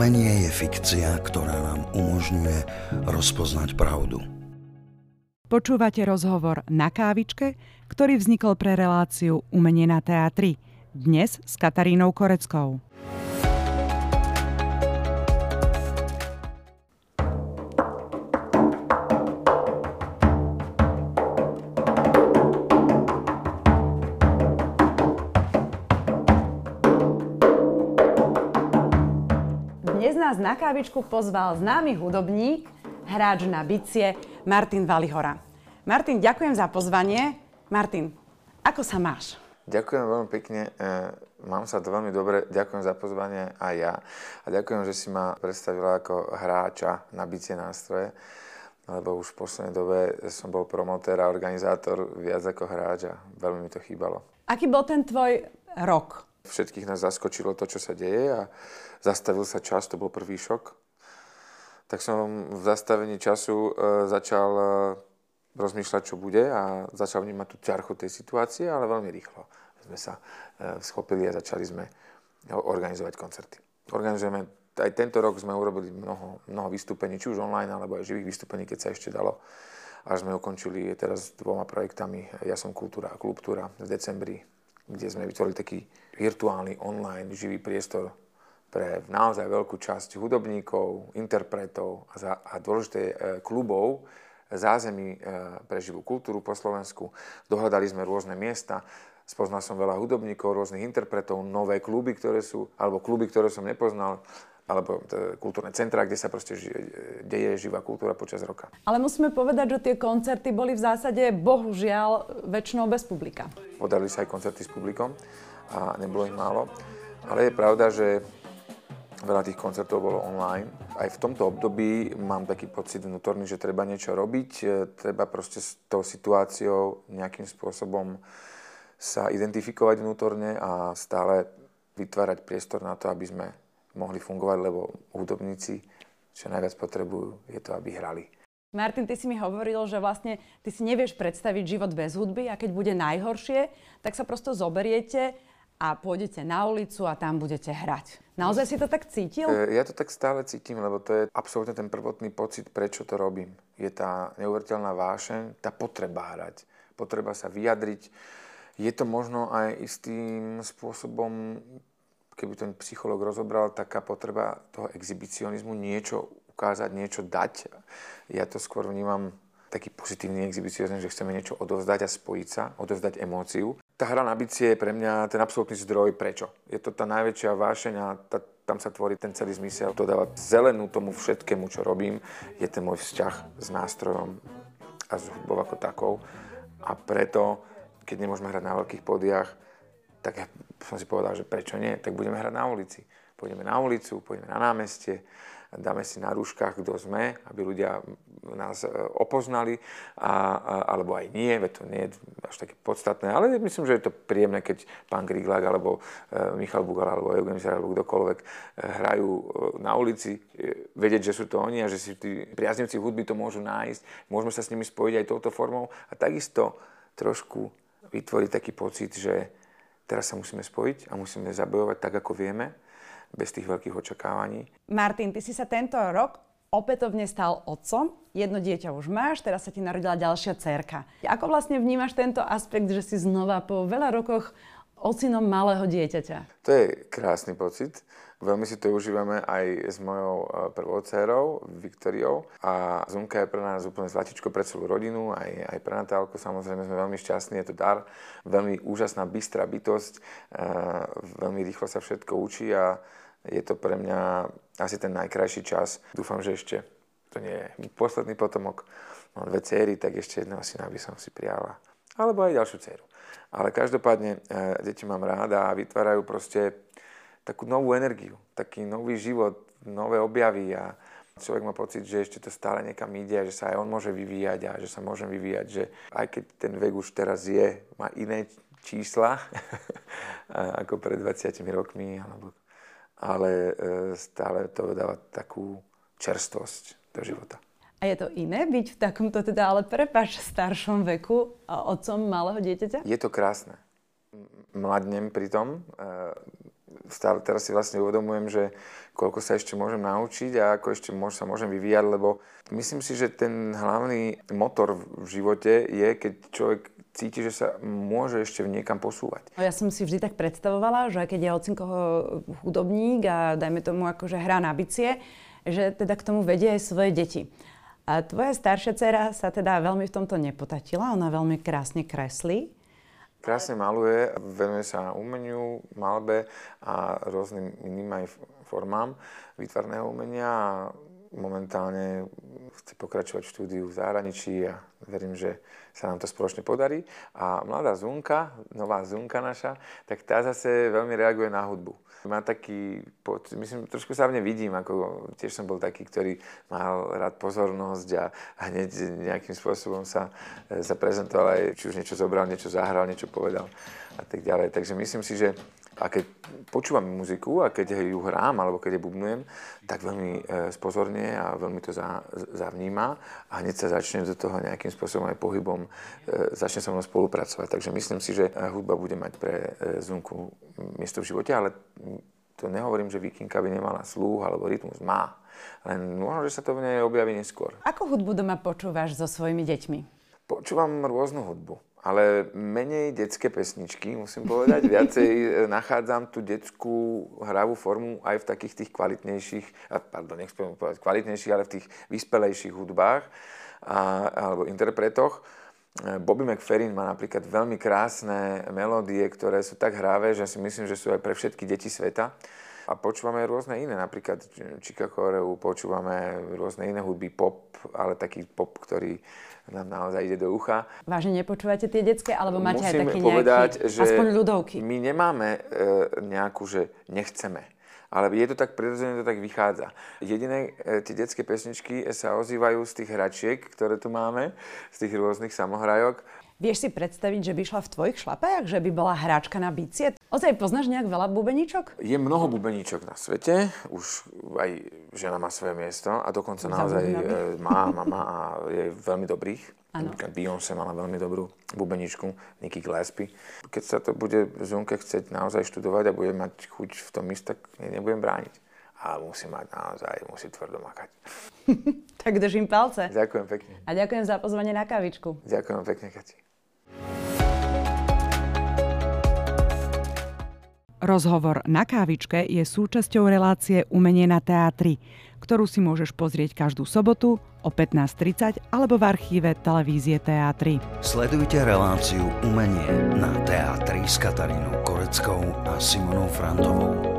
Umenie je fikcia, ktorá nám umožňuje rozpoznať pravdu. Počúvate rozhovor na kávičke, ktorý vznikol pre reláciu Umenie na teatri. Dnes s Katarínou Koreckou. Nás na kávičku pozval známy hudobník, hráč na bicie Martin Valihora. Martin, ďakujem za pozvanie. Martin, ako sa máš? Ďakujem veľmi pekne. E, mám sa to veľmi dobre. Ďakujem za pozvanie aj ja. A ďakujem, že si ma predstavila ako hráča na bicie nástroje lebo už v poslednej dobe som bol promotér a organizátor viac ako hráč a veľmi mi to chýbalo. Aký bol ten tvoj rok? Všetkých nás zaskočilo to, čo sa deje a zastavil sa čas, to bol prvý šok. Tak som v zastavení času e, začal e, rozmýšľať, čo bude a začal vnímať tú ťarchu tej situácie, ale veľmi rýchlo sme sa e, schopili a začali sme organizovať koncerty. Organizujeme, aj tento rok sme urobili mnoho, mnoho vystúpení, či už online, alebo aj živých vystúpení, keď sa ešte dalo. Až sme ukončili teraz dvoma projektami Ja som kultúra a klubtúra v decembri kde sme vytvorili taký virtuálny online živý priestor pre naozaj veľkú časť hudobníkov, interpretov a, za, a dôležité e, klubov zázemí e, pre živú kultúru po Slovensku. Dohľadali sme rôzne miesta, spoznal som veľa hudobníkov, rôznych interpretov, nové kluby, ktoré sú, alebo kluby, ktoré som nepoznal alebo kultúrne centra, kde sa proste deje živá kultúra počas roka. Ale musíme povedať, že tie koncerty boli v zásade, bohužiaľ, väčšinou bez publika. Podarili sa aj koncerty s publikom a nebolo ich málo. Ale je pravda, že veľa tých koncertov bolo online. Aj v tomto období mám taký pocit vnútorný, že treba niečo robiť, e, treba proste s tou situáciou nejakým spôsobom sa identifikovať vnútorne a stále vytvárať priestor na to, aby sme mohli fungovať, lebo hudobníci, čo najviac potrebujú, je to, aby hrali. Martin, ty si mi hovoril, že vlastne ty si nevieš predstaviť život bez hudby a keď bude najhoršie, tak sa prosto zoberiete a pôjdete na ulicu a tam budete hrať. Naozaj si to tak cítil? E, ja to tak stále cítim, lebo to je absolútne ten prvotný pocit, prečo to robím. Je tá neuveriteľná vášeň, tá potreba hrať, potreba sa vyjadriť. Je to možno aj istým spôsobom keby ten psychológ rozobral, taká potreba toho exhibicionizmu, niečo ukázať, niečo dať. Ja to skôr vnímam taký pozitívny exhibicionizmus, že chceme niečo odovzdať a spojiť sa, odovzdať emóciu. Tá hra na bicie je pre mňa ten absolútny zdroj. Prečo? Je to tá najväčšia vášeň a tá, tam sa tvorí ten celý zmysel. To dáva zelenú tomu všetkému, čo robím. Je ten môj vzťah s nástrojom a s hudbou ako takou. A preto, keď nemôžeme hrať na veľkých podiach, tak ja som si povedal, že prečo nie, tak budeme hrať na ulici. Pôjdeme na ulicu, pôjdeme na námestie, dáme si na rúškach, kto sme, aby ľudia nás e, opoznali, a, a, alebo aj nie, veď to nie je až také podstatné, ale myslím, že je to príjemné, keď pán Griglák, alebo e, Michal Bugal, alebo Eugen Zar, alebo kdokoľvek e, hrajú e, na ulici, e, vedieť, že sú to oni a že si tí priaznivci hudby to môžu nájsť, môžeme sa s nimi spojiť aj touto formou a takisto trošku vytvoriť taký pocit, že Teraz sa musíme spojiť a musíme zabojovať tak, ako vieme, bez tých veľkých očakávaní. Martin, ty si sa tento rok opätovne stal otcom. Jedno dieťa už máš, teraz sa ti narodila ďalšia cerka. Ako vlastne vnímaš tento aspekt, že si znova po veľa rokoch ocinom malého dieťaťa? To je krásny pocit. Veľmi si to užívame aj s mojou e, prvou dcerou, Viktoriou. A Zunka je pre nás úplne zlatičko pre celú rodinu, aj, aj pre Natálku. Samozrejme sme veľmi šťastní, je to dar. Veľmi úžasná, bystrá bytosť. E, veľmi rýchlo sa všetko učí a je to pre mňa asi ten najkrajší čas. Dúfam, že ešte to nie je posledný potomok. Mám dve céry, tak ešte jedného syna by som si prijala. Alebo aj ďalšiu dceru. Ale každopádne e, deti mám ráda a vytvárajú proste takú novú energiu, taký nový život, nové objavy a človek má pocit, že ešte to stále niekam ide a že sa aj on môže vyvíjať a že sa môžem vyvíjať, že aj keď ten vek už teraz je, má iné čísla ako pred 20 rokmi, alebo, ale e, stále to dáva takú čerstvosť do života. A je to iné byť v takomto teda, ale prepač, staršom veku a otcom malého dieťaťa? Je to krásne. Mladnem pritom, stále teraz si vlastne uvedomujem, že koľko sa ešte môžem naučiť a ako ešte môž, sa môžem vyvíjať, lebo myslím si, že ten hlavný motor v živote je, keď človek cíti, že sa môže ešte niekam posúvať. No ja som si vždy tak predstavovala, že keď je ocinko hudobník a dajme tomu akože hrá na bicie, že teda k tomu vedie aj svoje deti. A tvoja staršia dcera sa teda veľmi v tomto nepotatila, ona veľmi krásne kreslí. Krásne maluje, venuje sa umeniu, malbe a rôznym iným aj formám výtvarného umenia a momentálne chce pokračovať v štúdiu v zahraničí a verím, že sa nám to spoločne podarí. A mladá Zunka, nová Zunka naša, tak tá zase veľmi reaguje na hudbu. Má taký, myslím, trošku sa v nej vidím, ako tiež som bol taký, ktorý mal rád pozornosť a hneď nejakým spôsobom sa, sa prezentoval aj, či už niečo zobral, niečo zahral, niečo povedal a tak ďalej. Takže myslím si, že a keď počúvam muziku a keď ju hrám alebo keď ju bubnujem, tak veľmi e, spozorne a veľmi to za, zavníma a hneď sa začne do toho nejakým spôsobom aj pohybom, e, začne so mnou spolupracovať. Takže myslím si, že hudba bude mať pre e, Zunku miesto v živote, ale to nehovorím, že Vikinka by nemala slúh alebo rytmus. Má. Len možno, že sa to v nej objaví neskôr. Ako hudbu doma počúvaš so svojimi deťmi? Počúvam rôznu hudbu ale menej detské pesničky, musím povedať. Viacej e, nachádzam tú detskú hravú formu aj v takých tých kvalitnejších, pardon, nechcem povedať kvalitnejších, ale v tých vyspelejších hudbách a, alebo interpretoch. E, Bobby McFerrin má napríklad veľmi krásne melódie, ktoré sú tak hravé, že si myslím, že sú aj pre všetky deti sveta. A počúvame rôzne iné, napríklad Chica Choreu, počúvame rôzne iné hudby, pop, ale taký pop, ktorý nám naozaj ide do ucha. Vážne nepočúvate tie detské, alebo máte Musíme aj taký povedať, nejaký, že aspoň ľudovky? My nemáme e, nejakú, že nechceme. Ale je to tak prirodzene, to tak vychádza. Jediné e, tie detské pesničky sa ozývajú z tých hračiek, ktoré tu máme, z tých rôznych samohrajok. Vieš si predstaviť, že by šla v tvojich šlapajach, že by bola hráčka na bicie? Ozaj poznáš nejak veľa bubeníčok? Je mnoho bubeníčok na svete, už aj žena má svoje miesto a dokonca naozaj e, má, má, má a je veľmi dobrých. Ano. Beyoncé mala veľmi dobrú bubeničku, Nicky Gillespie. Keď sa to bude Zunke chcieť naozaj študovať a bude mať chuť v tom ísť, tak nebudem brániť. Ale musí mať naozaj, musí tvrdo makať. tak držím palce. Ďakujem pekne. A ďakujem za pozvanie na kavičku. Ďakujem pekne, Kati. Rozhovor na kávičke je súčasťou relácie Umenie na teatri, ktorú si môžeš pozrieť každú sobotu o 15.30 alebo v archíve televízie Teatry. Sledujte reláciu Umenie na teatri s Katarínou Koreckou a Simonou Frantovou.